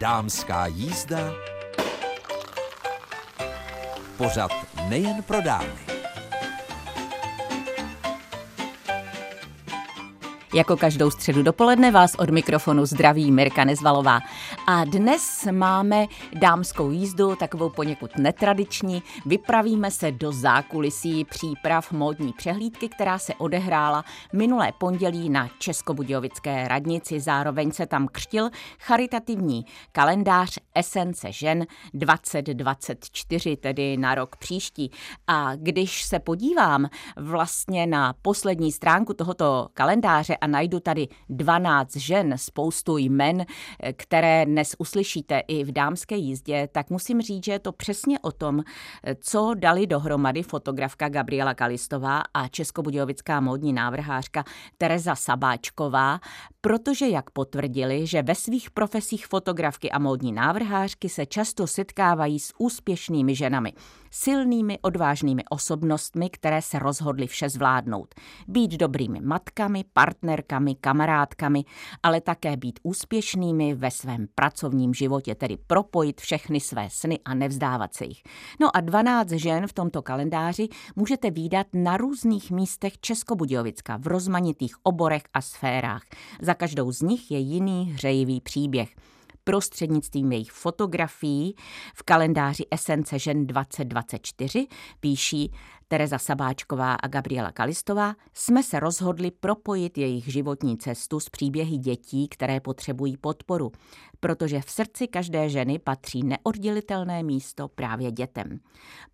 Dámská jízda. Pořad nejen pro dámy. Jako každou středu dopoledne vás od mikrofonu zdraví Mirka Nezvalová. A dnes máme dámskou jízdu, takovou poněkud netradiční. Vypravíme se do zákulisí příprav módní přehlídky, která se odehrála minulé pondělí na Českobudějovické radnici. Zároveň se tam křtil charitativní kalendář Esence žen 2024, tedy na rok příští. A když se podívám vlastně na poslední stránku tohoto kalendáře a najdu tady 12 žen, spoustu jmen, které dnes uslyšíte i v dámské jízdě, tak musím říct, že je to přesně o tom, co dali dohromady fotografka Gabriela Kalistová a českobudějovická módní návrhářka Tereza Sabáčková, protože jak potvrdili, že ve svých profesích fotografky a módní návrhářky se často setkávají s úspěšnými ženami silnými, odvážnými osobnostmi, které se rozhodly vše zvládnout. Být dobrými matkami, partnerkami, kamarádkami, ale také být úspěšnými ve svém pracovním životě, tedy propojit všechny své sny a nevzdávat se jich. No a 12 žen v tomto kalendáři můžete výdat na různých místech Českobudějovicka v rozmanitých oborech a sférách. Za každou z nich je jiný hřejivý příběh prostřednictvím jejich fotografií v kalendáři Esence žen 2024 píší Tereza Sabáčková a Gabriela Kalistová, jsme se rozhodli propojit jejich životní cestu s příběhy dětí, které potřebují podporu, protože v srdci každé ženy patří neoddělitelné místo právě dětem.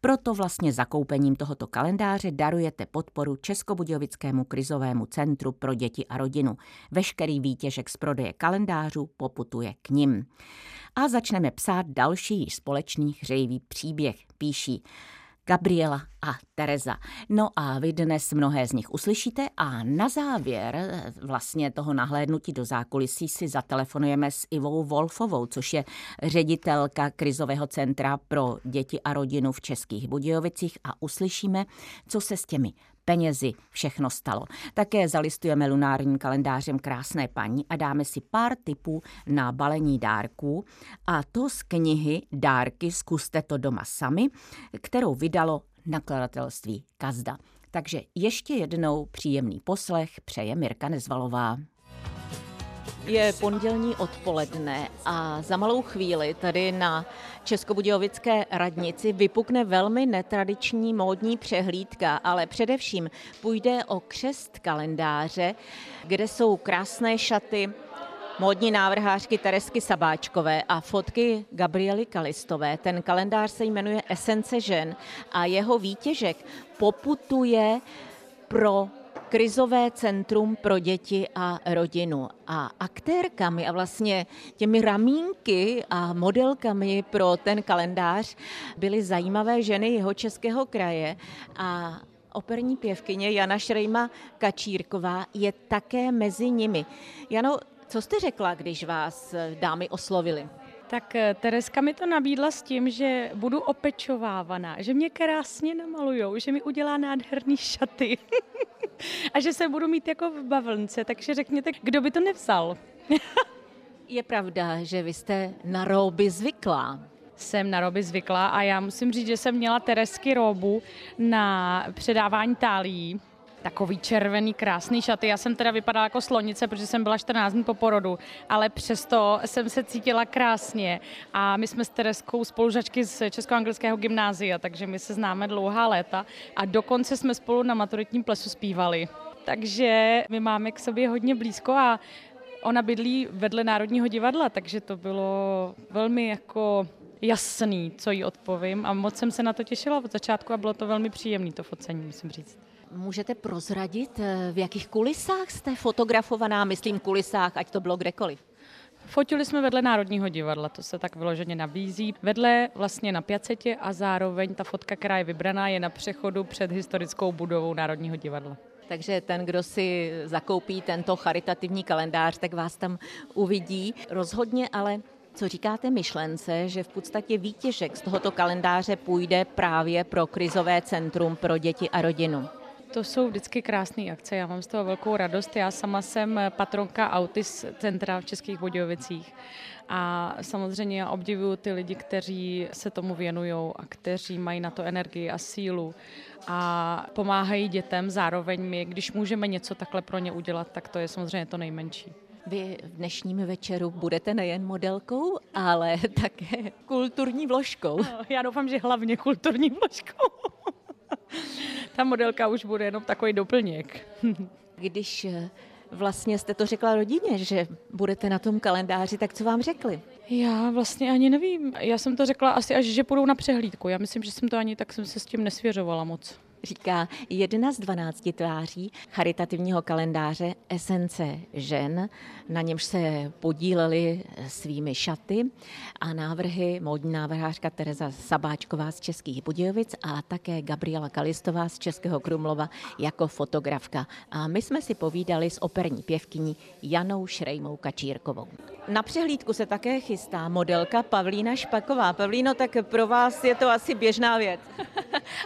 Proto vlastně zakoupením tohoto kalendáře darujete podporu Českobudějovickému krizovému centru pro děti a rodinu. Veškerý výtěžek z prodeje kalendářů poputuje k nim. A začneme psát další společný hřejivý příběh, píší Gabriela a Tereza. No a vy dnes mnohé z nich uslyšíte a na závěr eh, vlastně toho nahlédnutí do zákulisí si zatelefonujeme s Ivou Wolfovou, což je ředitelka krizového centra pro děti a rodinu v Českých Budějovicích a uslyšíme, co se s těmi penězi všechno stalo. Také zalistujeme lunárním kalendářem Krásné paní a dáme si pár tipů na balení dárků a to z knihy Dárky zkuste to doma sami, kterou vydalo nakladatelství Kazda. Takže ještě jednou příjemný poslech přeje Mirka Nezvalová. Je pondělní odpoledne a za malou chvíli tady na Českobudějovické radnici vypukne velmi netradiční módní přehlídka, ale především půjde o křest kalendáře, kde jsou krásné šaty, módní návrhářky Teresky Sabáčkové a fotky Gabriely Kalistové. Ten kalendář se jmenuje Esence žen a jeho výtěžek poputuje pro krizové centrum pro děti a rodinu. A aktérkami a vlastně těmi ramínky a modelkami pro ten kalendář byly zajímavé ženy jeho českého kraje a operní pěvkyně Jana Šrejma Kačírková je také mezi nimi. Jano, co jste řekla, když vás dámy oslovily? Tak eh, Tereska mi to nabídla s tím, že budu opečovávaná, že mě krásně namalujou, že mi udělá nádherný šaty a že se budu mít jako v bavlnce, takže řekněte, kdo by to nevzal. Je pravda, že vy jste na rouby zvyklá. Jsem na roby zvyklá a já musím říct, že jsem měla Teresky robu na předávání tálií takový červený, krásný šaty. Já jsem teda vypadala jako slonice, protože jsem byla 14 dní po porodu, ale přesto jsem se cítila krásně a my jsme s Tereskou spolužačky z Česko-anglického gymnázia, takže my se známe dlouhá léta a dokonce jsme spolu na maturitním plesu zpívali. Takže my máme k sobě hodně blízko a ona bydlí vedle Národního divadla, takže to bylo velmi jako jasný, co jí odpovím a moc jsem se na to těšila od začátku a bylo to velmi příjemné to focení, musím říct. Můžete prozradit, eh, v jakých kulisách jste fotografovaná, myslím kulisách, ať to bylo kdekoliv? Fotili jsme vedle Národního divadla, to se tak vyloženě nabízí. Vedle vlastně na Piacetě a zároveň ta fotka, která je vybraná, je na přechodu před historickou budovou Národního divadla. Takže ten, kdo si zakoupí tento charitativní kalendář, tak vás tam uvidí. Rozhodně ale co říkáte myšlence, že v podstatě výtěžek z tohoto kalendáře půjde právě pro krizové centrum pro děti a rodinu? To jsou vždycky krásné akce, já mám z toho velkou radost. Já sama jsem patronka Autis centra v Českých Budějovicích a samozřejmě já obdivuju ty lidi, kteří se tomu věnují a kteří mají na to energii a sílu a pomáhají dětem. Zároveň my, když můžeme něco takhle pro ně udělat, tak to je samozřejmě to nejmenší. Vy v dnešním večeru budete nejen modelkou, ale také kulturní vložkou. Já doufám, že hlavně kulturní vložkou. Ta modelka už bude jenom takový doplněk. Když eh, vlastně jste to řekla rodině, že budete na tom kalendáři, tak co vám řekli? Já vlastně ani nevím. Já jsem to řekla asi až, že půjdou na přehlídku. Já myslím, že jsem to ani tak jsem se s tím nesvěřovala moc říká jedna z dvanácti tváří charitativního kalendáře Esence žen, na němž se podíleli svými šaty a návrhy módní návrhářka Tereza Sabáčková z Českých Budějovic a také Gabriela Kalistová z Českého Krumlova jako fotografka. A my jsme si povídali s operní pěvkyní Janou Šrejmou Kačírkovou. Na přehlídku se také chystá modelka Pavlína Špaková. Pavlíno, tak pro vás je to asi běžná věc.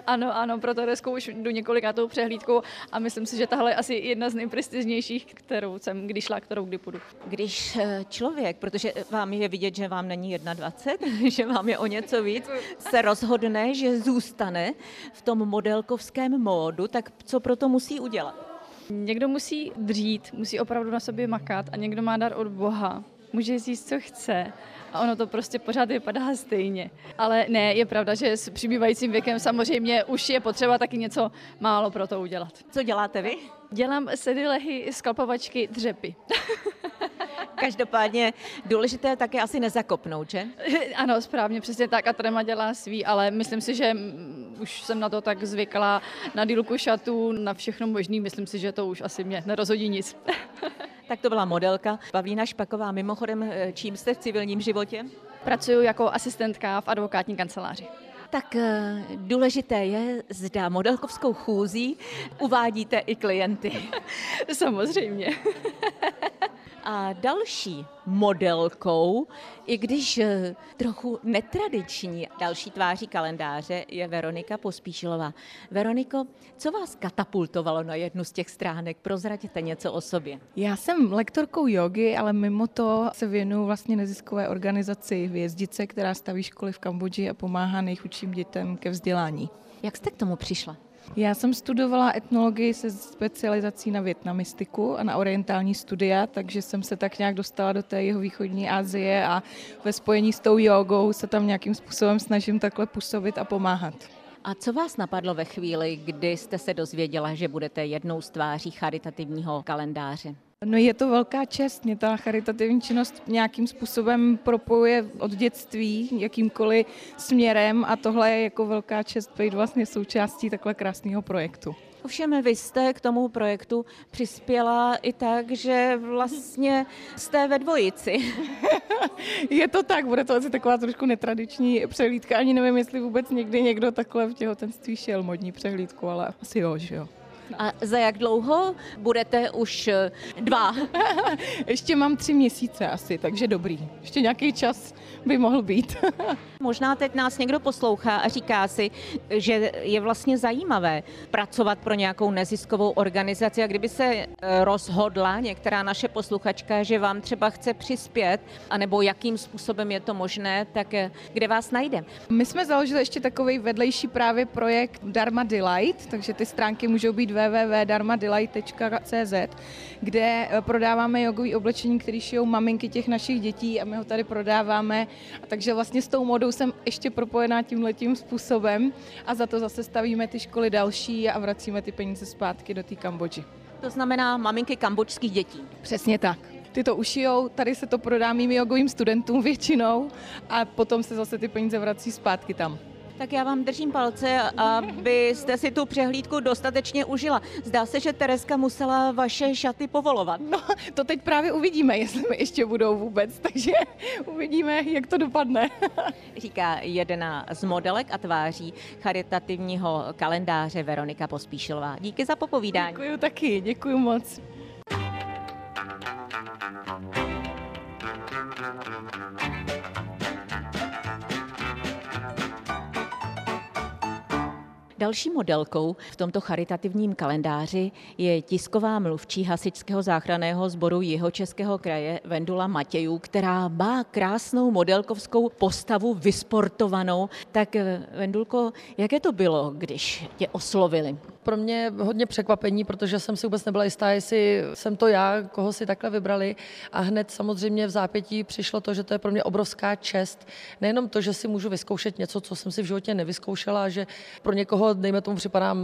Ano, ano, pro Teresku už jdu několikátou přehlídku a myslím si, že tahle je asi jedna z nejprestižnějších, kterou jsem kdy šla, kterou kdy půjdu. Když eh, člověk, protože vám je vidět, že vám není 21, že vám je o něco víc, se rozhodne, že zůstane v tom modelkovském módu, tak co pro to musí udělat? Někdo musí dřít, musí opravdu na sobě makat a někdo má dar od Boha může říct, co chce a ono to prostě pořád vypadá stejně. Ale ne, je pravda, že s přibývajícím věkem samozřejmě už je potřeba taky něco málo pro to udělat. Co děláte vy? Dělám sedilehy, skalpovačky, dřepy. Každopádně důležité také asi nezakopnout, že? Ano, správně, přesně tak a Trema dělá svý, ale myslím si, že už jsem na to tak zvyklá, na dílku šatů, na všechno možný, myslím si, že to už asi mě nerozhodí nic. Tak to byla modelka Pavlína Špaková. Mimochodem, eh, čím jste v civilním životě? Pracuji jako asistentka v advokátní kanceláři. Tak eh, důležité je, zda modelkovskou chůzí uvádíte i klienty. Samozřejmě. A další modelkou, i když eh, trochu netradiční další tváří kalendáře je Veronika Pospíšilová. Veroniko, co vás katapultovalo na jednu z těch stránek? Prozraďte něco o sobě. Já jsem lektorkou jogy, ale mimo to se věnuju vlastně neziskové organizaci Hvězdice, která staví školy v Kambodži a pomáhá nejchudším dětem ke vzdělání. Jak jste k tomu přišla? Já jsem studovala etnologii se specializací na větnamistiku a na orientální studia, takže jsem se tak nějak dostala do té jeho východní Asie a ve spojení s tou jogou se tam nějakým způsobem snažím takhle působit a pomáhat. A co vás napadlo ve chvíli, kdy jste se dozvěděla, že budete jednou z tváří charitativního kalendáře? No je to velká čest, mě ta charitativní činnost nějakým způsobem propojuje od dětství, jakýmkoliv směrem a tohle je jako velká čest být vlastně součástí takhle krásného projektu. Ovšem vy jste k tomu projektu přispěla i tak, že vlastně jste ve dvojici. je to tak, bude to asi taková trošku netradiční přehlídka. Ani nevím, jestli vůbec někdy někdo takhle v těhotenství šel modní přehlídku, ale asi jo, že jo. A za jak dlouho budete už eh, dva? Ještě mám tři měsíce asi, takže dobrý. Ještě nějaký čas by mohl být. Možná teď nás někdo poslouchá a říká si, že je vlastně zajímavé pracovat pro nějakou neziskovou organizaci a kdyby se eh, rozhodla některá naše posluchačka, že vám třeba chce přispět, anebo jakým způsobem je to možné, tak eh, kde vás najde? My jsme založili ještě takový vedlejší právě projekt Dharma Delight, takže ty stránky můžou být www.dharmadelight.cz, kde eh, prodáváme jogový oblečení, který šijou maminky těch našich dětí a my ho tady prodáváme. A takže vlastně s tou modou jsem ještě propojená tím letím způsobem a za to zase stavíme ty školy další a vracíme ty peníze zpátky do té Kambodži. To znamená maminky kambočských dětí. Přesně tak ty to ušijou, tady se to prodá mým jogovým studentům většinou a potom se zase ty peníze vrací zpátky tam. Tak já vám držím palce, abyste si tu přehlídku dostatečně užila. Zdá se, že Tereska musela vaše šaty povolovat. No, to teď právě uvidíme, jestli mi ještě budou vůbec, takže uvidíme, jak to dopadne. Říká jedna z modelek a tváří charitativního kalendáře Veronika Pospíšilová. Díky za popovídání. Děkuji taky, děkuji moc. Další modelkou v tomto charitativním kalendáři je tisková mluvčí Hasičského záchranného sboru jeho českého kraje Vendula Matějů, která má krásnou modelkovskou postavu vysportovanou. Tak Vendulko, jaké to bylo, když tě oslovili? Pro mě hodně překvapení, protože jsem si vůbec nebyla jistá, jestli jsem to já, koho si takhle vybrali. A hned samozřejmě v zápětí přišlo to, že to je pro mě obrovská čest. Nejenom to, že si můžu vyzkoušet něco, co jsem si v životě nevyzkoušela, že pro někoho, dejme tomu, připadám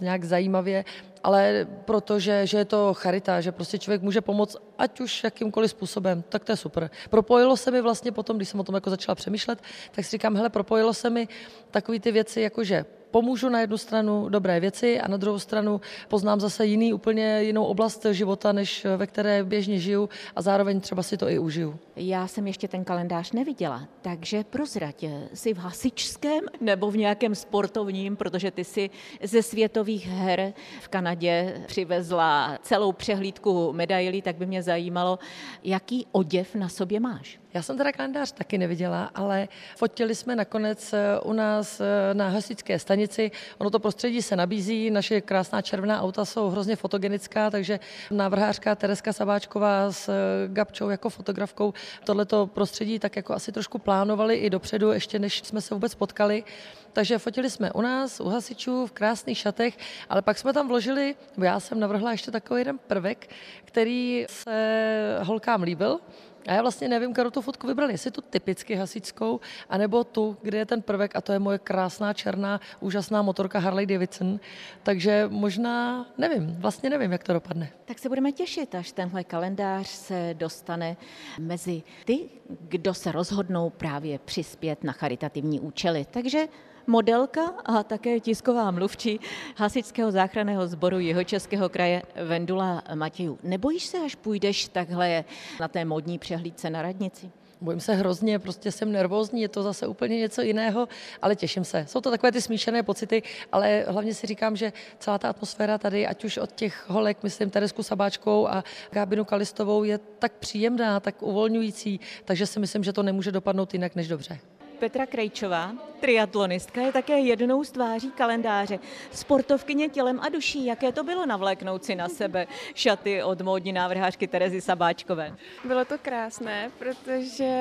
nějak zajímavě, ale protože že je to charita, že prostě člověk může pomoct ať už jakýmkoliv způsobem, tak to je super. Propojilo se mi vlastně potom, když jsem o tom jako začala přemýšlet, tak si říkám, hele, propojilo se mi takové ty věci, jako že pomůžu na jednu stranu dobré věci a na druhou stranu poznám zase jiný, úplně jinou oblast života, než ve které běžně žiju a zároveň třeba si to i užiju. Já jsem ještě ten kalendář neviděla, takže prozrať, jsi v hasičském nebo v nějakém sportovním, protože ty si ze světových her v Kanadě přivezla celou přehlídku medailí, tak by mě zajímalo, jaký oděv na sobě máš. Já jsem teda kalendář taky neviděla, ale fotili jsme nakonec eh, u nás eh, na hasičské stanici. Ono to prostředí se nabízí, naše krásná červená auta jsou hrozně fotogenická, takže návrhářka Tereska Sabáčková s eh, Gabčou jako fotografkou tohleto prostředí tak jako asi trošku plánovali i dopředu, ještě než jsme se vůbec potkali. Takže fotili jsme u nás, u hasičů, v krásných šatech, ale pak jsme tam vložili, já jsem navrhla ještě takový jeden prvek, který se holkám líbil, a já vlastně nevím, kterou tu fotku vybrali, jestli tu typicky hasičskou, anebo tu, kde je ten prvek a to je moje krásná černá, úžasná motorka Harley Davidson. Takže možná, nevím, vlastně nevím, jak to dopadne. Tak se budeme těšit, až tenhle kalendář se dostane mezi ty, kdo se rozhodnou právě přispět na charitativní účely. Takže modelka a také tisková mluvčí Hasičského záchranného sboru jeho českého kraje Vendula Matějů. Nebojíš se, až půjdeš takhle na té modní přehlídce na radnici? Bojím se hrozně, prostě jsem nervózní, je to zase úplně něco jiného, ale těším se. Jsou to takové ty smíšené pocity, ale hlavně si říkám, že celá ta atmosféra tady, ať už od těch holek, myslím Teresku Sabáčkou a Gábinu Kalistovou, je tak příjemná, tak uvolňující, takže si myslím, že to nemůže dopadnout jinak než dobře. Petra Krejčová, triatlonistka, je také jednou z tváří kalendáře. Sportovkyně tělem a duší. Jaké to bylo navléknout si na sebe šaty od módní návrhářky Terezy Sabáčkové? Bylo to krásné, protože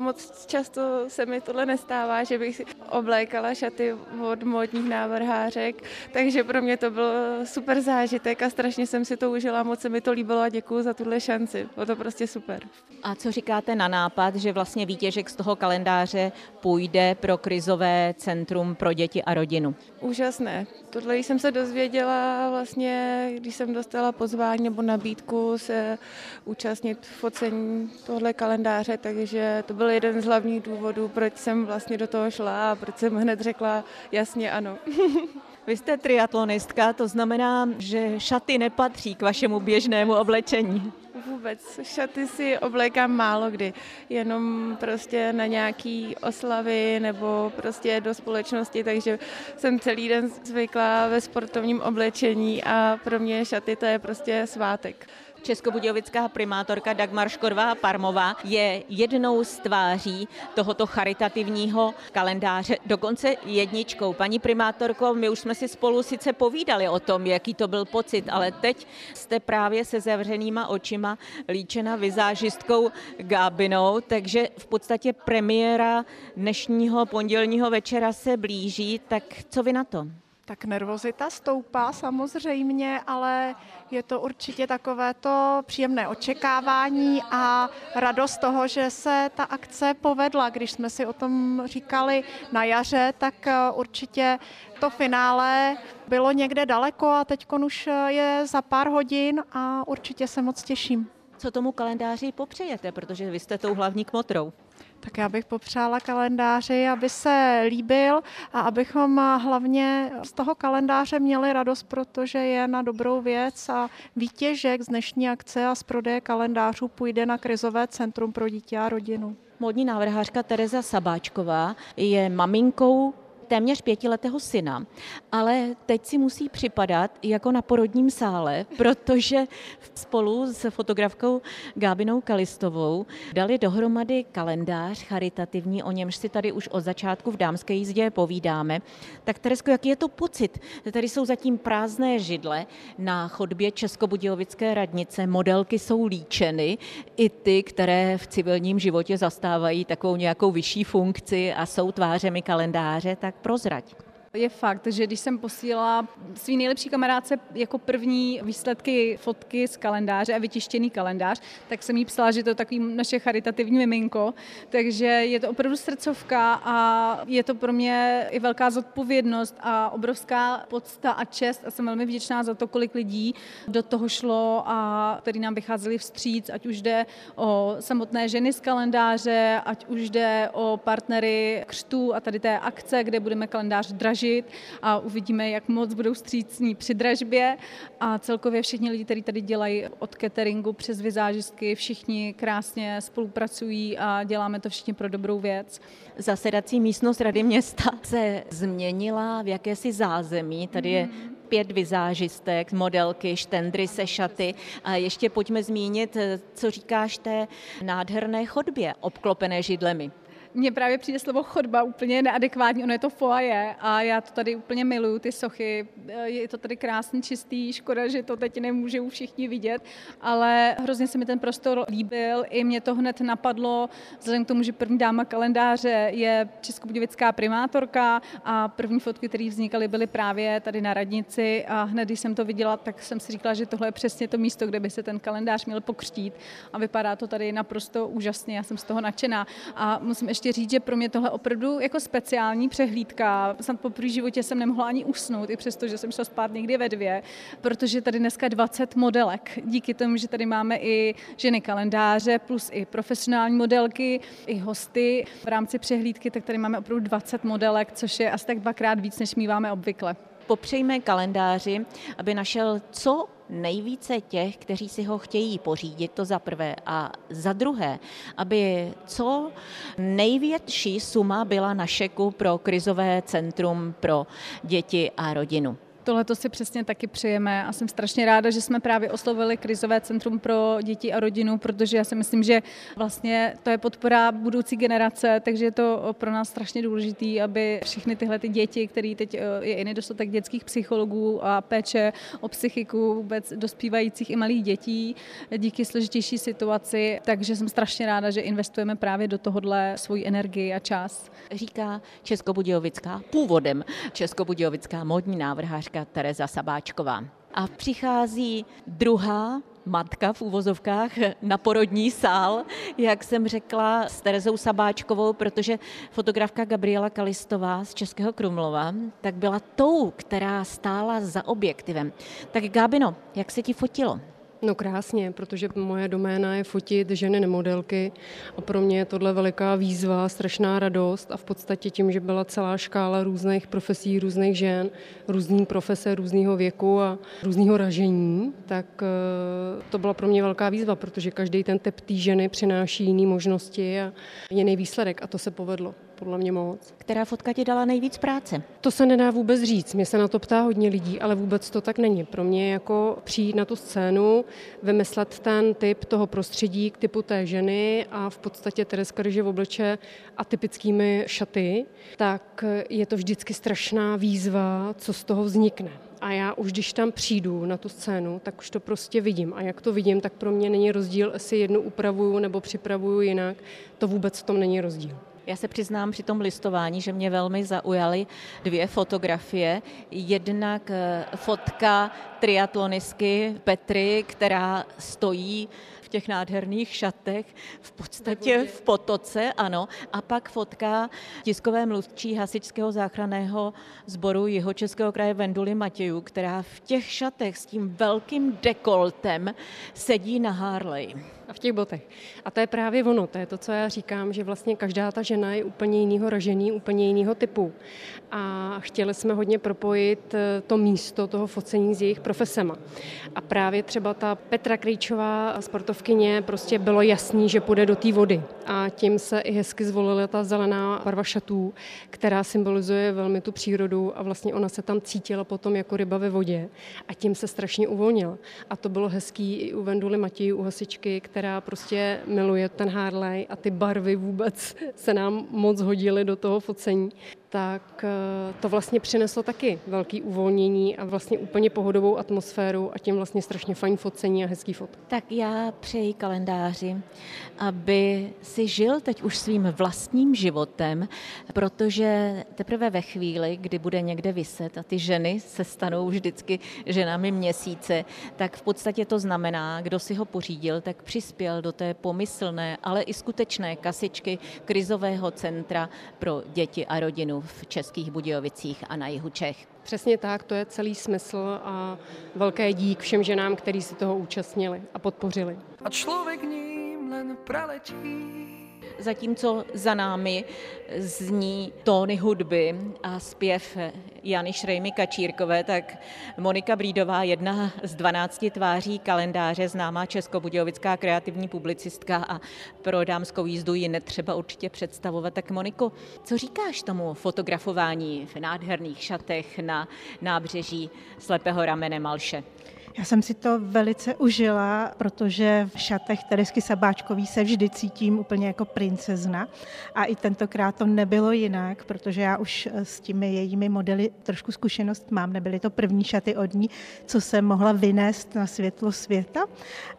moc často se mi tohle nestává, že bych si oblékala šaty od módních návrhářek, takže pro mě to byl super zážitek a strašně jsem si to užila, moc se mi to líbilo a děkuji za tuhle šanci. Bylo to prostě super. A co říkáte na nápad, že vlastně výtěžek z toho kalendáře půjde pro krizové centrum pro děti a rodinu. Úžasné. Tohle jsem se dozvěděla vlastně, když jsem dostala pozvání nebo nabídku se účastnit v focení tohle kalendáře, takže to byl jeden z hlavních důvodů, proč jsem vlastně do toho šla a proč jsem hned řekla jasně ano. Vy jste triatlonistka, to znamená, že šaty nepatří k vašemu běžnému oblečení. Vůbec. Šaty si oblékám málo kdy. Jenom prostě na nějaký oslavy nebo prostě do společnosti, takže jsem celý den zvyklá ve sportovním oblečení a pro mě šaty to je prostě svátek. Českobudějovická primátorka Dagmar Škodová Parmová je jednou z tváří tohoto charitativního kalendáře, dokonce jedničkou. Paní primátorko, my už jsme si spolu sice povídali o tom, jaký to byl pocit, ale teď jste právě se zavřenýma očima líčena vizážistkou Gábinou, takže v podstatě premiéra dnešního pondělního večera se blíží, tak co vy na to? Tak nervozita stoupá samozřejmě, ale je to určitě takové to příjemné očekávání a radost toho, že se ta akce povedla. Když jsme si o tom říkali na jaře, tak eh, určitě to finále bylo někde daleko a teď už je za pár hodin a určitě se moc těším. Co tomu kalendáři popřejete, protože vy jste tou hlavní kmotrou? Tak já bych popřála kalendáři, aby se líbil a abychom hlavně z toho kalendáře měli radost, protože je na dobrou věc a výtěžek z dnešní akce a z prodeje kalendářů půjde na krizové centrum pro dítě a rodinu. Modní návrhářka Tereza Sabáčková je maminkou téměř pětiletého syna, ale teď si musí připadat jako na porodním sále, protože spolu s fotografkou Gábinou Kalistovou dali dohromady kalendář charitativní, o němž si tady už od začátku v dámské jízdě povídáme. Tak Teresko, jaký je to pocit? Tady jsou zatím prázdné židle na chodbě Českobudějovické radnice, modelky jsou líčeny, i ty, které v civilním životě zastávají takovou nějakou vyšší funkci a jsou tvářemi kalendáře, tak prozrať. Je fakt, že když jsem posílala svý nejlepší kamarádce jako první výsledky fotky z kalendáře a vytištěný kalendář, tak jsem jí psala, že to je takový naše charitativní miminko, takže je to opravdu srdcovka a je to pro mě i velká zodpovědnost a obrovská podsta a čest a jsem velmi vděčná za to, kolik lidí do toho šlo a který nám vycházeli vstříc, ať už jde o samotné ženy z kalendáře, ať už jde o partnery křtů a tady té akce, kde budeme kalendář dražit dražit a uvidíme, jak moc budou střícní při dražbě a celkově všichni lidi, kteří tady dělají od cateringu přes vizážistky, všichni krásně spolupracují a děláme to všichni pro dobrou věc. Zasedací místnost Rady města se změnila v jakési zázemí. Tady je pět vizážistek, modelky, štendry se šaty. A ještě pojďme zmínit, co říkáš té nádherné chodbě, obklopené židlemi mně právě přijde slovo chodba úplně neadekvátní, ono je to foaje a já to tady úplně miluju, ty sochy. Je to tady krásný, čistý, škoda, že to teď nemůžou všichni vidět, ale hrozně se mi ten prostor líbil, i mě to hned napadlo, vzhledem k tomu, že první dáma kalendáře je českobudějovická primátorka a první fotky, které vznikaly, byly právě tady na radnici a hned, když jsem to viděla, tak jsem si říkala, že tohle je přesně to místo, kde by se ten kalendář měl pokřtít a vypadá to tady naprosto úžasně, já jsem z toho nadšená a musím ještě říct, že pro mě tohle opravdu jako speciální přehlídka. Snad po první životě jsem nemohla ani usnout, i přesto, že jsem šla spát někdy ve dvě, protože tady dneska 20 modelek. Díky tomu, že tady máme i ženy kalendáře, plus i profesionální modelky, i hosty. V rámci přehlídky tak tady máme opravdu 20 modelek, což je asi tak dvakrát víc, než míváme obvykle popřejme kalendáři, aby našel co nejvíce těch, kteří si ho chtějí pořídit, to za prvé. A za druhé, aby co největší suma byla na šeku pro krizové centrum pro děti a rodinu. Tohle to si přesně taky přejeme a jsem strašně ráda, že jsme právě oslovili krizové centrum pro děti a rodinu, protože já si myslím, že vlastně to je podpora budoucí generace, takže je to pro nás strašně důležité, aby všechny tyhle ty děti, které teď eh, je i nedostatek dětských psychologů a péče o psychiku vůbec dospívajících i malých dětí díky složitější situaci, takže jsem strašně ráda, že investujeme právě do tohohle svoji energii a čas. Říká Českobudějovická, původem Českobudějovická modní návrhářka matka Tereza Sabáčková. A přichází druhá matka v úvozovkách na porodní sál, jak jsem řekla, s Terezou Sabáčkovou, protože fotografka Gabriela Kalistová z Českého Krumlova, tak byla tou, která stála za objektivem. Tak Gábino, jak se ti fotilo? No krásně, protože moje doména je fotit ženy nemodelky a pro mě je tohle veliká výzva, strašná radost a v podstatě tím, že byla celá škála různých profesí, různých žen, různý profese, různého věku a různého ražení, tak eh, to byla pro mě velká výzva, protože každý ten typ té ženy přináší jiné možnosti a jiný výsledek a to se povedlo podle mě moc. Která fotka ti dala nejvíc práce? To se nedá vůbec říct. Mě se na to ptá hodně lidí, ale vůbec to tak není. Pro mě jako přijít na tu scénu, vymyslet ten typ toho prostředí k typu té ženy a v podstatě Tereska, když je v obleče atypickými šaty, tak je to vždycky strašná výzva, co z toho vznikne. A já už když tam přijdu na tu scénu, tak už to prostě vidím. A jak to vidím, tak pro mě není rozdíl, jestli jednu upravuju nebo připravuju jinak. To vůbec v tom není rozdíl. Já se přiznám při tom listování, že mě velmi zaujaly dvě fotografie. Jednak eh, fotka triatlonistky Petry, která stojí v těch nádherných šatech, v podstatě v potoce, ano. A pak fotka tiskové mluvčí hasičského záchranného sboru Jihočeského kraje Venduly Matějů, která v těch šatech s tím velkým dekoltem sedí na Harley. A v těch botech. A to je právě ono, to je to, co já říkám, že vlastně každá ta žena je úplně jiného ražení, úplně jiného typu. A chtěli jsme hodně propojit eh, to místo toho focení s jejich profesema. A právě třeba ta Petra Krejčová, sportovka přípravkyně prostě bylo jasný, že půjde do té vody. A tím se i hezky zvolila ta zelená barva šatů, která symbolizuje velmi tu přírodu a vlastně ona se tam cítila potom jako ryba ve vodě a tím se strašně uvolnila. A to bylo hezký i u Venduly Matěji, u hasičky, která prostě miluje ten Harley a ty barvy vůbec se nám moc hodily do toho focení tak eh, to vlastně přineslo taky velký uvolnění a vlastně úplně pohodovou atmosféru a tím vlastně strašně fajn focení a hezký fot. Tak já přeji kalendáři, aby si žil teď už svým vlastním životem, protože teprve ve chvíli, kdy bude někde vyset a ty ženy se stanou vždycky ženami měsíce, tak v podstatě to znamená, kdo si ho pořídil, tak přispěl do té pomyslné, ale i skutečné kasičky krizového centra pro děti a rodinu v Českých Budějovicích a na jihu Čech. Přesně tak, to je celý smysl a velké dík všem ženám, kteří si toho účastnili a podpořili. A člověk ním len preletí zatímco za námi zní tóny hudby a zpěv Jany Šrejmy Kačírkové, tak Monika Brídová, jedna z 12 tváří kalendáře, známá českobudějovická kreativní publicistka a pro dámskou jízdu ji netřeba určitě představovat. Tak Moniko, co říkáš tomu fotografování v nádherných šatech na nábřeží slepého ramene Malše? Já jsem si to velice užila, protože v šatech Teresky Sabáčkový se vždy cítím úplně jako princezna a i tentokrát to nebylo jinak, protože já už s těmi jejími modely trošku zkušenost mám. Nebyly to první šaty od ní, co jsem mohla vynést na světlo světa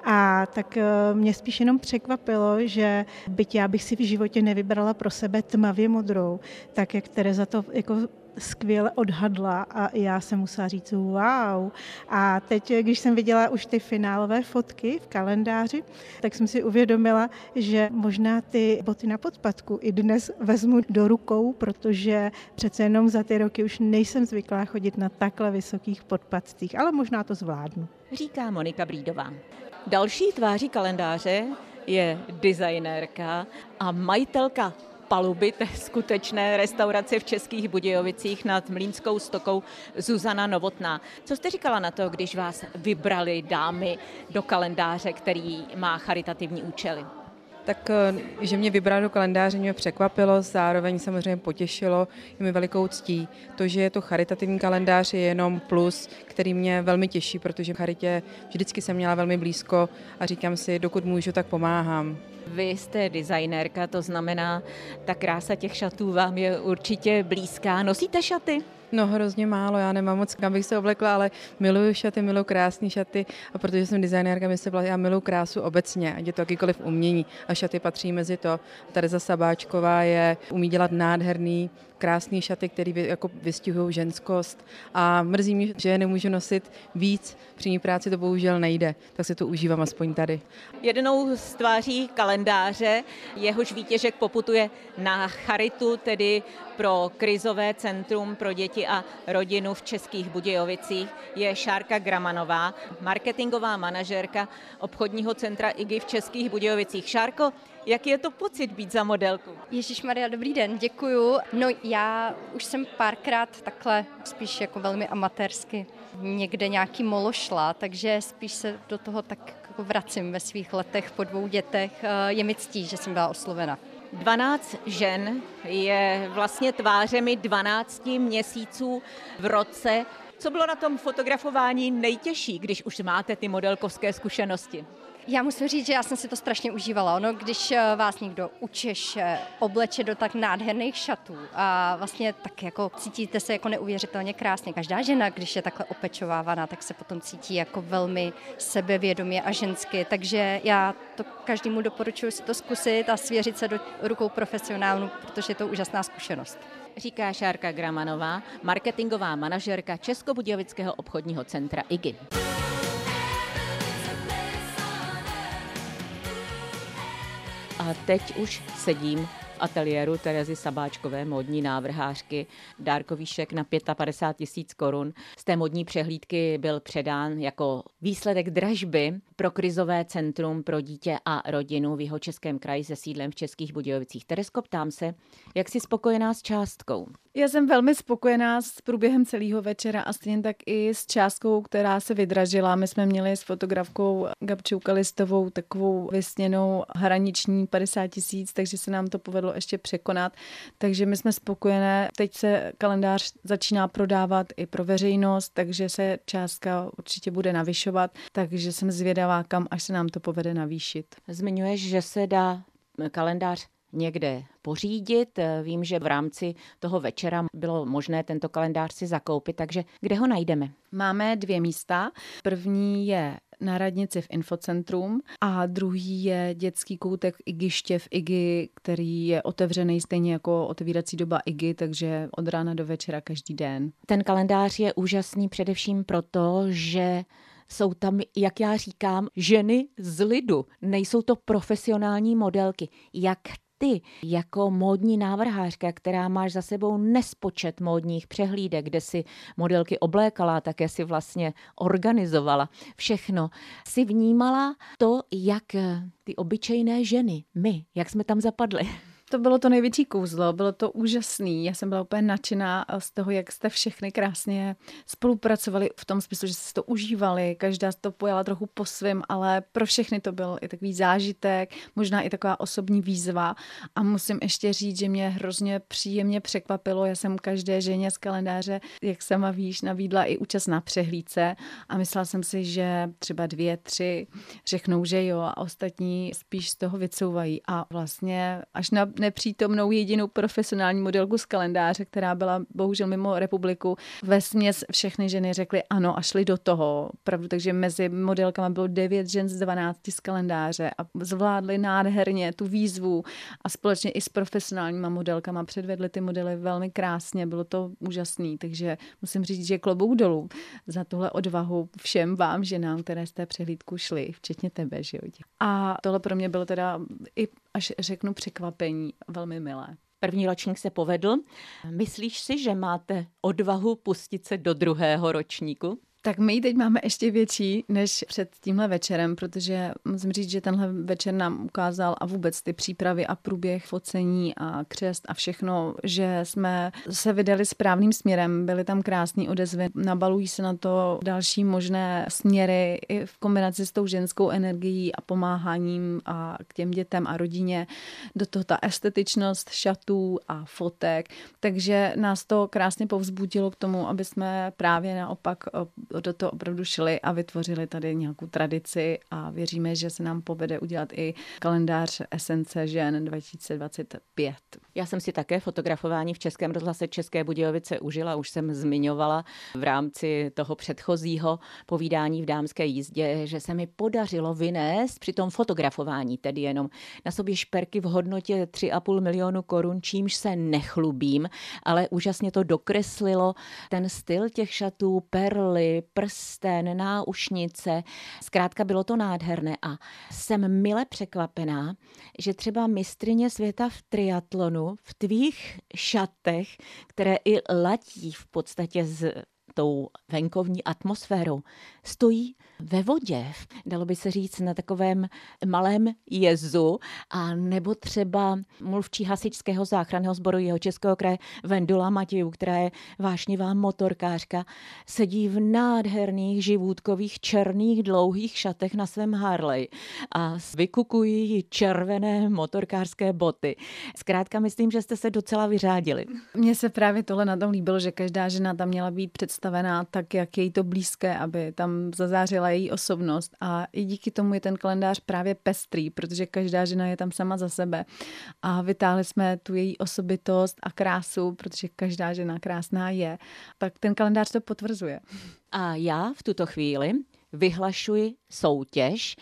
a tak eh, mě spíš jenom překvapilo, že byť já bych si v životě nevybrala pro sebe tmavě modrou, tak jak Tereza to jako skvěle odhadla a já jsem musela říct wow. A teď, když jsem viděla už ty finálové fotky v kalendáři, tak jsem si uvědomila, že možná ty boty na podpadku i dnes vezmu do rukou, protože přece jenom za ty roky už nejsem zvyklá chodit na takhle vysokých podpadcích, ale možná to zvládnu. Říká Monika Brídová. Další tváří kalendáře je designérka a majitelka paluby té skutečné restaurace v Českých Budějovicích nad Mlínskou stokou Zuzana Novotná. Co jste říkala na to, když vás vybrali dámy do kalendáře, který má charitativní účely? Tak, eh, že mě vybrali do kalendáře, mě překvapilo, zároveň samozřejmě potěšilo, je mi velikou ctí. To, že je to charitativní kalendář, je jenom plus, který mě velmi těší, protože v charitě vždycky jsem měla velmi blízko a říkám si, dokud můžu, tak pomáhám. Vy jste designérka, to znamená, ta krása těch šatů vám je určitě blízká. Nosíte šaty? No hrozně málo, já nemám moc kam bych se oblekla, ale miluju šaty, miluju krásné šaty a protože jsem designérka, my se já miluju krásu obecně, ať je to jakýkoliv umění a šaty patří mezi to. Tereza Sabáčková je, umí dělat nádherný krásné šaty, které jako vystihují ženskost a mrzí mě, že je nemůžu nosit víc, při ní práci to bohužel nejde, tak se to užívám aspoň tady. Jednou z tváří kalendáře jehož výtěžek poputuje na charitu, tedy pro krizové centrum pro děti a rodinu v Českých Budějovicích, je Šárka Gramanová, marketingová manažérka obchodního centra IGI v Českých Budějovicích. Šárko, Jaký je to pocit být za modelku? Ježíš Maria, dobrý den, děkuju. No já už jsem párkrát takhle spíš jako velmi amatérsky někde nějaký molo šla, takže spíš se do toho tak jako vracím ve svých letech po dvou dětech. Eh, je mi ctí, že jsem byla oslovena. 12 žen je vlastně tvářemi 12 měsíců v roce. Co bylo na tom fotografování nejtěžší, když už máte ty modelkovské zkušenosti? Já musím říct, že já jsem si to strašně užívala. Ono, když eh, vás někdo učeše, obleče do tak nádherných šatů a vlastně tak jako cítíte se jako neuvěřitelně krásně. Každá žena, když je takhle opečovávaná, tak se potom cítí jako velmi sebevědomě a žensky. Takže já to každému doporučuji si to zkusit a svěřit se do rukou profesionálů, protože je to úžasná zkušenost říká Šárka Gramanová, marketingová manažerka Českobudějovického obchodního centra IGI. A teď už sedím ateliéru Terezy Sabáčkové, modní návrhářky, dárkový šek na 55 tisíc korun. Z té modní přehlídky byl předán jako výsledek dražby pro krizové centrum pro dítě a rodinu v jeho českém kraji se sídlem v Českých Budějovicích. Teresko, ptám se, jak jsi spokojená s částkou? Já jsem velmi spokojená s průběhem celého večera a stejně tak i s částkou, která se vydražila. My jsme měli s fotografkou Gabčou Kalistovou takovou vysněnou hraniční 50 tisíc, takže se nám to povedlo ještě překonat. Takže my jsme spokojené. Teď se kalendář začíná prodávat i pro veřejnost, takže se částka určitě bude navyšovat, takže jsem zvědavá, kam až se nám to povede navýšit. Zmiňuješ, že se dá kalendář někde pořídit. Vím, že v rámci toho večera bylo možné tento kalendář si zakoupit, takže kde ho najdeme? Máme dvě místa. První je na radnici v Infocentrum a druhý je dětský koutek Igiště v Igi, který je otevřený stejně jako otevírací doba Igi, takže od rána do večera každý den. Ten kalendář je úžasný především proto, že jsou tam, jak já říkám, ženy z lidu. Nejsou to profesionální modelky. Jak ty jako módní návrhářka, která máš za sebou nespočet módních přehlídek, kde si modelky oblékala, také si vlastně organizovala všechno, si vnímala to, jak ty obyčejné ženy, my, jak jsme tam zapadli. To bylo to největší kouzlo, bylo to úžasný. Já jsem byla úplně nadšená z toho, jak jste všechny krásně spolupracovali v tom smyslu, že jste to užívali, každá to pojala trochu po svém, ale pro všechny to byl i takový zážitek, možná i taková osobní výzva. A musím ještě říct, že mě hrozně příjemně překvapilo. Já jsem každé ženě z kalendáře, jak sama víš, navídla i účast na přehlídce a myslela jsem si, že třeba dvě, tři řeknou, že jo a ostatní spíš z toho vycouvají. A vlastně až na nepřítomnou jedinou profesionální modelku z kalendáře, která byla bohužel mimo republiku. Ve směs všechny ženy řekly ano a šly do toho. Pravdu, takže mezi modelkama bylo devět žen z 12 z kalendáře a zvládly nádherně tu výzvu a společně i s profesionálníma modelkama předvedly ty modely velmi krásně. Bylo to úžasný, takže musím říct, že klobouk dolů za tuhle odvahu všem vám ženám, které z té přehlídku šly, včetně tebe, že jo. A tohle pro mě bylo teda i až řeknu překvapení, velmi milé. První ročník se povedl. Myslíš si, že máte odvahu pustit se do druhého ročníku? Tak my teď máme ještě větší než před tímhle večerem, protože musím říct, že tenhle večer nám ukázal a vůbec ty přípravy a průběh focení a křest a všechno, že jsme se vydali správným směrem, byly tam krásné odezvy, nabalují se na to další možné směry i v kombinaci s tou ženskou energií a pomáháním a k těm dětem a rodině, do toho ta estetičnost šatů a fotek, takže nás to krásně povzbudilo k tomu, aby jsme právě naopak do toho opravdu šli a vytvořili tady nějakou tradici a věříme, že se nám povede udělat i kalendář Esence žen 2025. Já jsem si také fotografování v Českém rozhlase České Budějovice užila, už jsem zmiňovala v rámci toho předchozího povídání v dámské jízdě, že se mi podařilo vynést při tom fotografování, tedy jenom na sobě šperky v hodnotě 3,5 milionu korun, čímž se nechlubím, ale úžasně to dokreslilo ten styl těch šatů, perly, prsten, náušnice. Zkrátka bylo to nádherné a jsem mile překvapená, že třeba mistrině světa v triatlonu v tvých šatech, které i latí v podstatě s tou venkovní atmosférou, stojí ve vodě, dalo by se říct na takovém malém jezu, a nebo třeba mluvčí hasičského záchranného sboru jeho českého kraje Vendula Matějů, která je vášnivá motorkářka, sedí v nádherných živůdkových černých dlouhých šatech na svém Harley a vykukují červené motorkářské boty. Zkrátka myslím, že jste se docela vyřádili. Mně se právě tohle na tom líbilo, že každá žena tam měla být představená tak, jak je to blízké, aby tam zazářila její osobnost a i díky tomu je ten kalendář právě pestrý, protože každá žena je tam sama za sebe a vytáhli jsme tu její osobitost a krásu, protože každá žena krásná je, tak ten kalendář to potvrzuje. A já v tuto chvíli vyhlašuji soutěž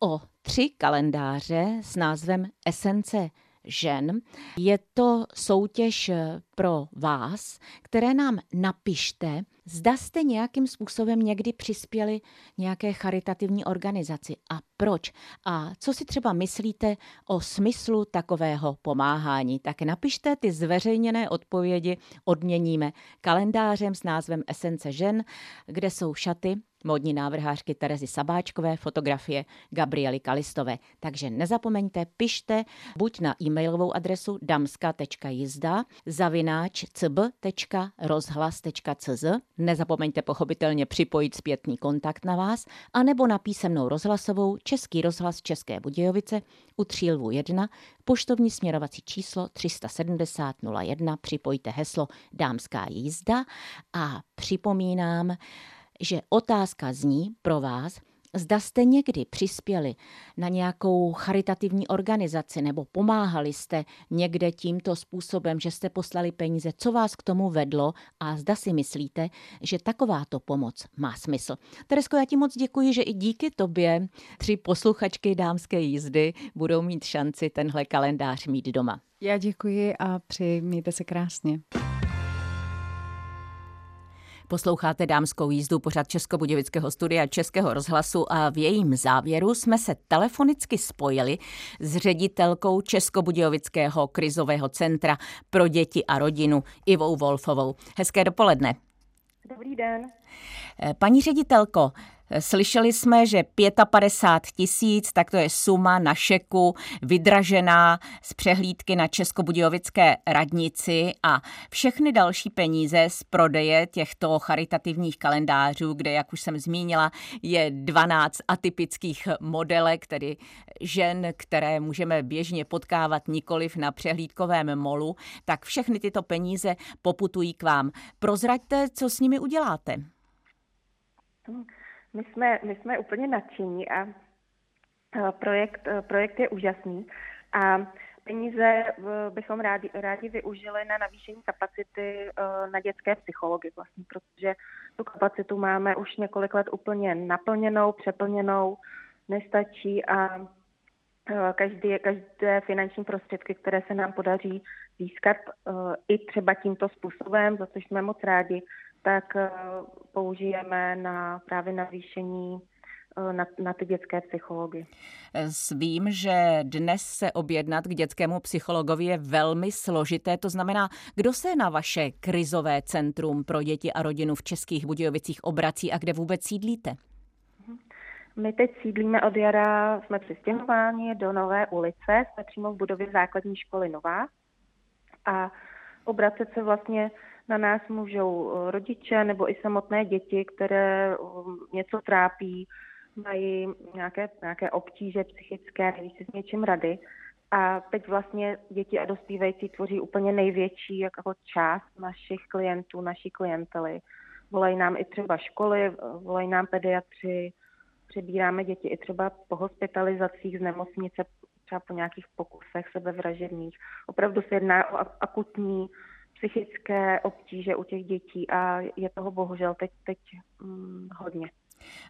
o tři kalendáře s názvem Esence žen. Je to soutěž pro vás, které nám napište Zda jste nějakým způsobem někdy přispěli nějaké charitativní organizaci a proč? A co si třeba myslíte o smyslu takového pomáhání? Tak napište ty zveřejněné odpovědi, odměníme kalendářem s názvem Esence žen, kde jsou šaty módní návrhářky Terezy Sabáčkové, fotografie Gabriely Kalistové. Takže nezapomeňte, pište buď na e-mailovou adresu damska.jizda zavináč cb.rozhlas.cz Nezapomeňte pochopitelně připojit zpětný kontakt na vás, anebo na písemnou rozhlasovou Český rozhlas České Budějovice u Třílvu 1, poštovní směrovací číslo 370 01, připojte heslo Dámská jízda a připomínám, že otázka zní pro vás, Zda jste někdy přispěli na nějakou charitativní organizaci nebo pomáhali jste někde tímto způsobem, že jste poslali peníze, co vás k tomu vedlo a zda si myslíte, že takováto pomoc má smysl. Teresko, já ti moc děkuji, že i díky tobě tři posluchačky dámské jízdy budou mít šanci tenhle kalendář mít doma. Já děkuji a přeji, mějte se krásně. Posloucháte dámskou jízdu pořad Českobudějovického studia Českého rozhlasu a v jejím závěru jsme se telefonicky spojili s ředitelkou Českobudějovického krizového centra pro děti a rodinu Ivou Wolfovou. Hezké dopoledne. Dobrý den. Paní ředitelko, Slyšeli jsme, že 55 tisíc, tak to je suma na šeku vydražená z přehlídky na Českobudějovické radnici a všechny další peníze z prodeje těchto charitativních kalendářů, kde, jak už jsem zmínila, je 12 atypických modelek, tedy žen, které můžeme běžně potkávat nikoliv na přehlídkovém molu, tak všechny tyto peníze poputují k vám. Prozraďte, co s nimi uděláte. Hmm. My jsme, my jsme úplně nadšení a projekt, projekt je úžasný a peníze bychom rádi, rádi využili na navýšení kapacity na dětské psychology vlastně, protože tu kapacitu máme už několik let úplně naplněnou, přeplněnou, nestačí a každý, každé finanční prostředky, které se nám podaří získat i třeba tímto způsobem, za což jsme moc rádi, tak eh, použijeme na právě navýšení eh, na, na ty dětské psychology. Vím, že dnes se objednat k dětskému psychologovi je velmi složité. To znamená, kdo se na vaše krizové centrum pro děti a rodinu v Českých Budějovicích obrací a kde vůbec sídlíte? Mhm. My teď sídlíme od jara, jsme přistěhováni do Nové ulice, jsme přímo v budově základní školy Nová a obracet se vlastně na nás můžou eh, rodiče nebo i samotné děti, které eh, něco trápí, mají nějaké, nějaké obtíže psychické, neví si s něčím rady. A teď vlastně děti a dospívající tvoří úplně největší jako část našich klientů, naší klientely. Volají nám i třeba školy, eh, volají nám pediatři, přebíráme děti i třeba po hospitalizacích z nemocnice, třeba po nějakých pokusech sebevražedných. Opravdu se jedná o akutní psychické obtíže u těch dětí a je toho bohužel teď, teď hm, hodně.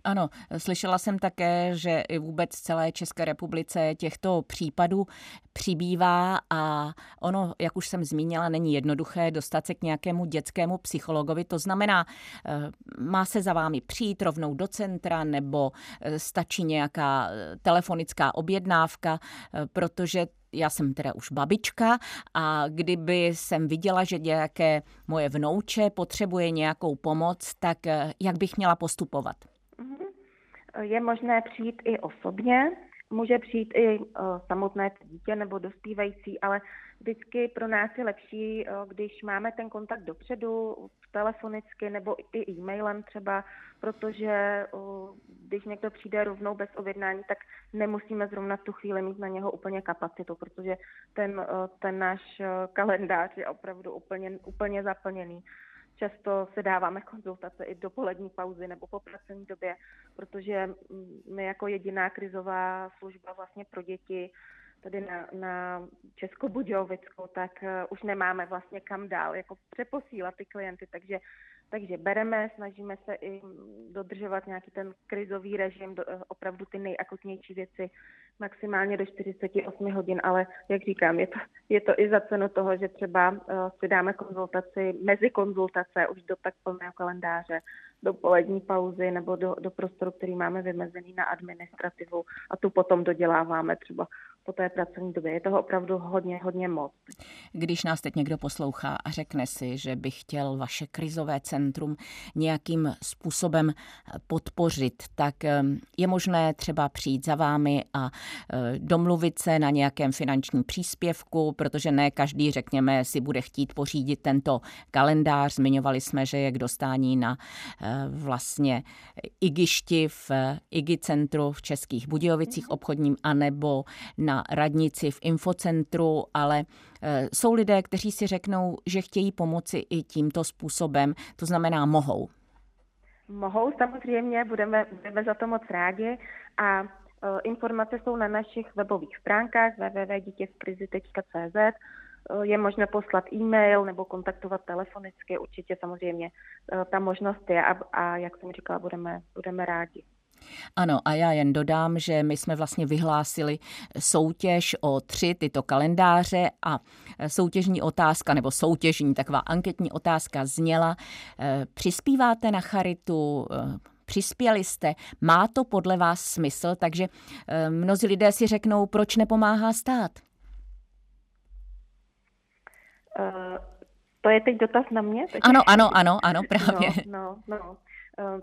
Ano, slyšela jsem také, že i vůbec celé České republice těchto případů přibývá a ono, jak už jsem zmínila, není jednoduché dostat se k nějakému dětskému psychologovi. To znamená, eh, má se za vámi přijít rovnou do centra nebo eh, stačí nějaká eh, telefonická objednávka, protože já jsem teda už babička a kdyby jsem viděla, že nějaké moje vnouče potřebuje nějakou pomoc, tak jak bych měla postupovat? Je možné přijít i osobně, může přijít i uh, samotné dítě nebo dospívající, ale vždycky pro nás je lepší, uh, když máme ten kontakt dopředu, telefonicky nebo i e-mailem třeba, protože uh, když někdo přijde rovnou bez objednání, tak nemusíme zrovna v tu chvíli mít na něho úplně kapacitu, protože ten, ten náš kalendář je opravdu úplně, úplně zaplněný. Často se dáváme konzultace i do polední pauzy nebo po pracovní době, protože my jako jediná krizová služba vlastně pro děti tady na, na Českobudějovickou, tak uh, už nemáme vlastně kam dál jako přeposílat ty klienty, takže Takže bereme, snažíme se i dodržovat nějaký ten krizový režim, do, opravdu ty nejakutnější věci maximálně do 48 hodin, ale jak říkám, je to, je to i za cenu toho, že třeba uh, si dáme konzultaci, mezi konzultace už do tak plného kalendáře, do polední pauzy nebo do, do prostoru, který máme vymezený na administrativu a tu potom doděláváme třeba po té pracovní době. Je toho opravdu hodně, hodně moc. Když nás teď někdo poslouchá a řekne si, že by chtěl vaše krizové centrum nějakým způsobem podpořit, tak eh, je možné třeba přijít za vámi a eh, domluvit se na nějakém finančním příspěvku, protože ne každý, řekněme, si bude chtít pořídit tento kalendář. Zmiňovali jsme, že je k dostání na eh, vlastně igišti v IGI centru v Českých Budějovicích obchodním anebo na radnici v infocentru, ale e, jsou lidé, kteří si řeknou, že chtějí pomoci i tímto způsobem, to znamená mohou. Mohou, samozřejmě, budeme, budeme za to moc rádi a e, informace jsou na našich webových stránkách www.dítěvkrizi.cz e, je možné poslat e-mail nebo kontaktovat telefonicky, určitě samozřejmě ta možnost je a, a jak jsem říkala, budeme, budeme rádi. Ano, a já jen dodám, že my jsme vlastně vyhlásili soutěž o tři tyto kalendáře a soutěžní otázka, nebo soutěžní, taková anketní otázka zněla, eh, přispíváte na charitu, eh, přispěli jste, má to podle vás smysl, takže mnozí lidé si řeknou, proč nepomáhá stát? Uh, to je teď dotaz na mě? Teď... Ano, ano, ano, ano, právě. No, no, no. Uh,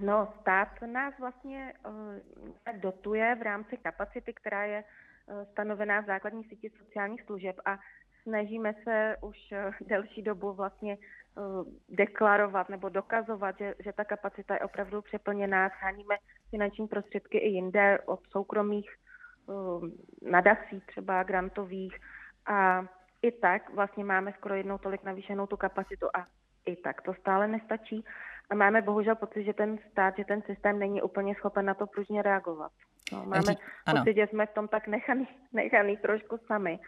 No, stát nás vlastně uh, dotuje v rámci kapacity, která je uh, stanovená v základní síti sociálních služeb a snažíme se už uh, delší dobu vlastně uh, deklarovat nebo dokazovat, že, že ta kapacita je opravdu přeplněná. Scháníme finanční prostředky i jinde od soukromých uh, nadací, třeba grantových a i tak vlastně máme skoro jednou tolik navýšenou tu kapacitu a i tak to stále nestačí. A máme bohužel pocit, že ten stát, že ten systém není úplně schopen na to pružně reagovat. No, máme Řík, pocit, že jsme v tom tak nechaný, nechaný trošku sami.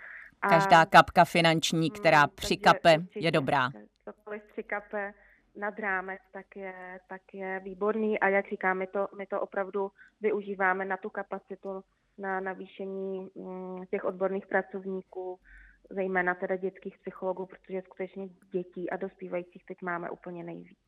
A, Každá kapka finanční, která hmm, přikape, je dobrá. Cokoliv přikape nad rámec, tak je, tak je výborný a jak říkám, my to, my to opravdu využíváme na tu kapacitu, na navýšení mm, těch odborných pracovníků, zejména teda dětských psychologů, protože skutečně dětí a dospívajících teď máme úplně nejvíc.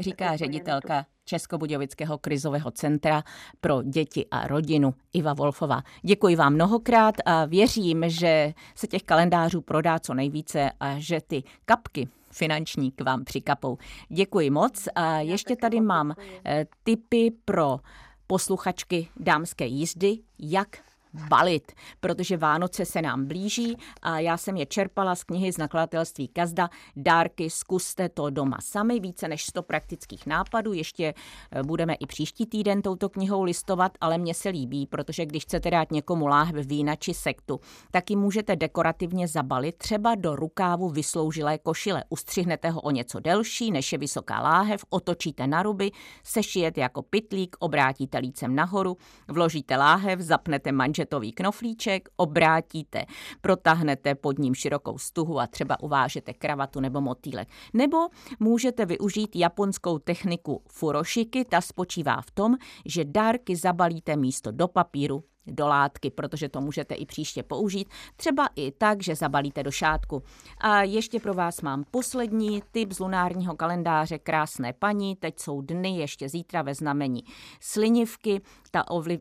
Říká ředitelka Českobudějovického krizového centra pro děti a rodinu Iva Wolfová. Děkuji vám mnohokrát a věřím, že se těch kalendářů prodá co nejvíce a že ty kapky finanční k vám přikapou. Děkuji moc a ještě tady mám eh, tipy pro posluchačky dámské jízdy, jak balit, protože Vánoce se nám blíží a já jsem je čerpala z knihy z nakladatelství Kazda Dárky, zkuste to doma sami, více než 100 praktických nápadů. Ještě eh, budeme i příští týden touto knihou listovat, ale mně se líbí, protože když chcete dát někomu láhve vína či sektu, tak ji můžete dekorativně zabalit třeba do rukávu vysloužilé košile. Ustřihnete ho o něco delší, než je vysoká láhev, otočíte na ruby, sešijete jako pitlík, obrátíte lícem nahoru, vložíte láhev, zapnete manžet manžetový knoflíček, obrátíte, protáhnete pod ním širokou stuhu a třeba uvážete kravatu nebo motýlek. Nebo můžete využít japonskou techniku furošiky, ta spočívá v tom, že dárky zabalíte místo do papíru do látky, protože to můžete i příště použít, třeba i tak, že zabalíte do šátku. A ještě pro vás mám poslední tip z lunárního kalendáře Krásné paní. Teď jsou dny, ještě zítra ve znamení slinivky. Ta ovliv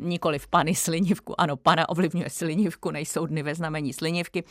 nikoli v pany slinivku, ano, pana ovlivňuje slinivku, nejsou dny ve znamení slinivky.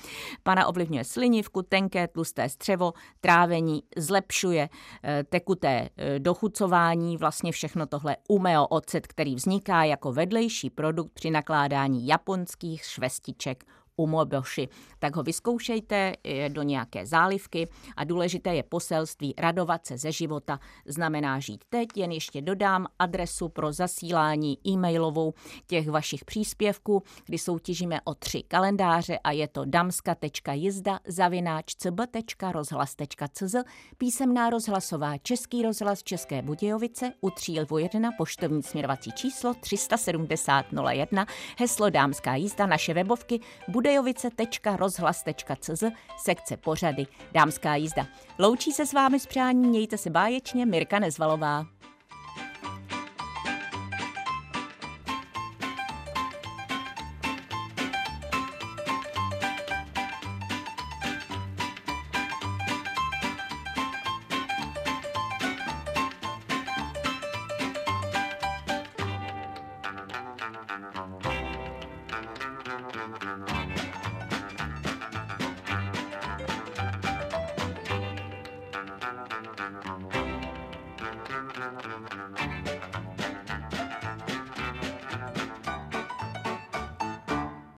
Pana ovlivňuje slinivku, tenké tlusté střevo, trávení, zlepšuje eh, tekuté eh, dochucování, vlastně všechno tohle umeo ocet, který vzniká jako vedlejší produkt při nakládání japonských švestiček umoboši. Tak ho vyzkoušejte do nějaké zálivky a důležité je poselství radovat se ze života, znamená žít teď. Jen ještě dodám adresu pro zasílání e-mailovou těch vašich příspěvků, kdy soutěžíme o tři kalendáře a je to damska.jizda zavináč cb.rozhlas.cz písemná rozhlasová Český rozhlas České Budějovice u Třílvu 1 poštovní směrovací číslo 370 01 heslo Dámská jízda naše webovky bude budejovice.rozhlas.cz sekce pořady Dámská jízda. Loučí se s vámi s přání, mějte se báječně, Mirka Nezvalová.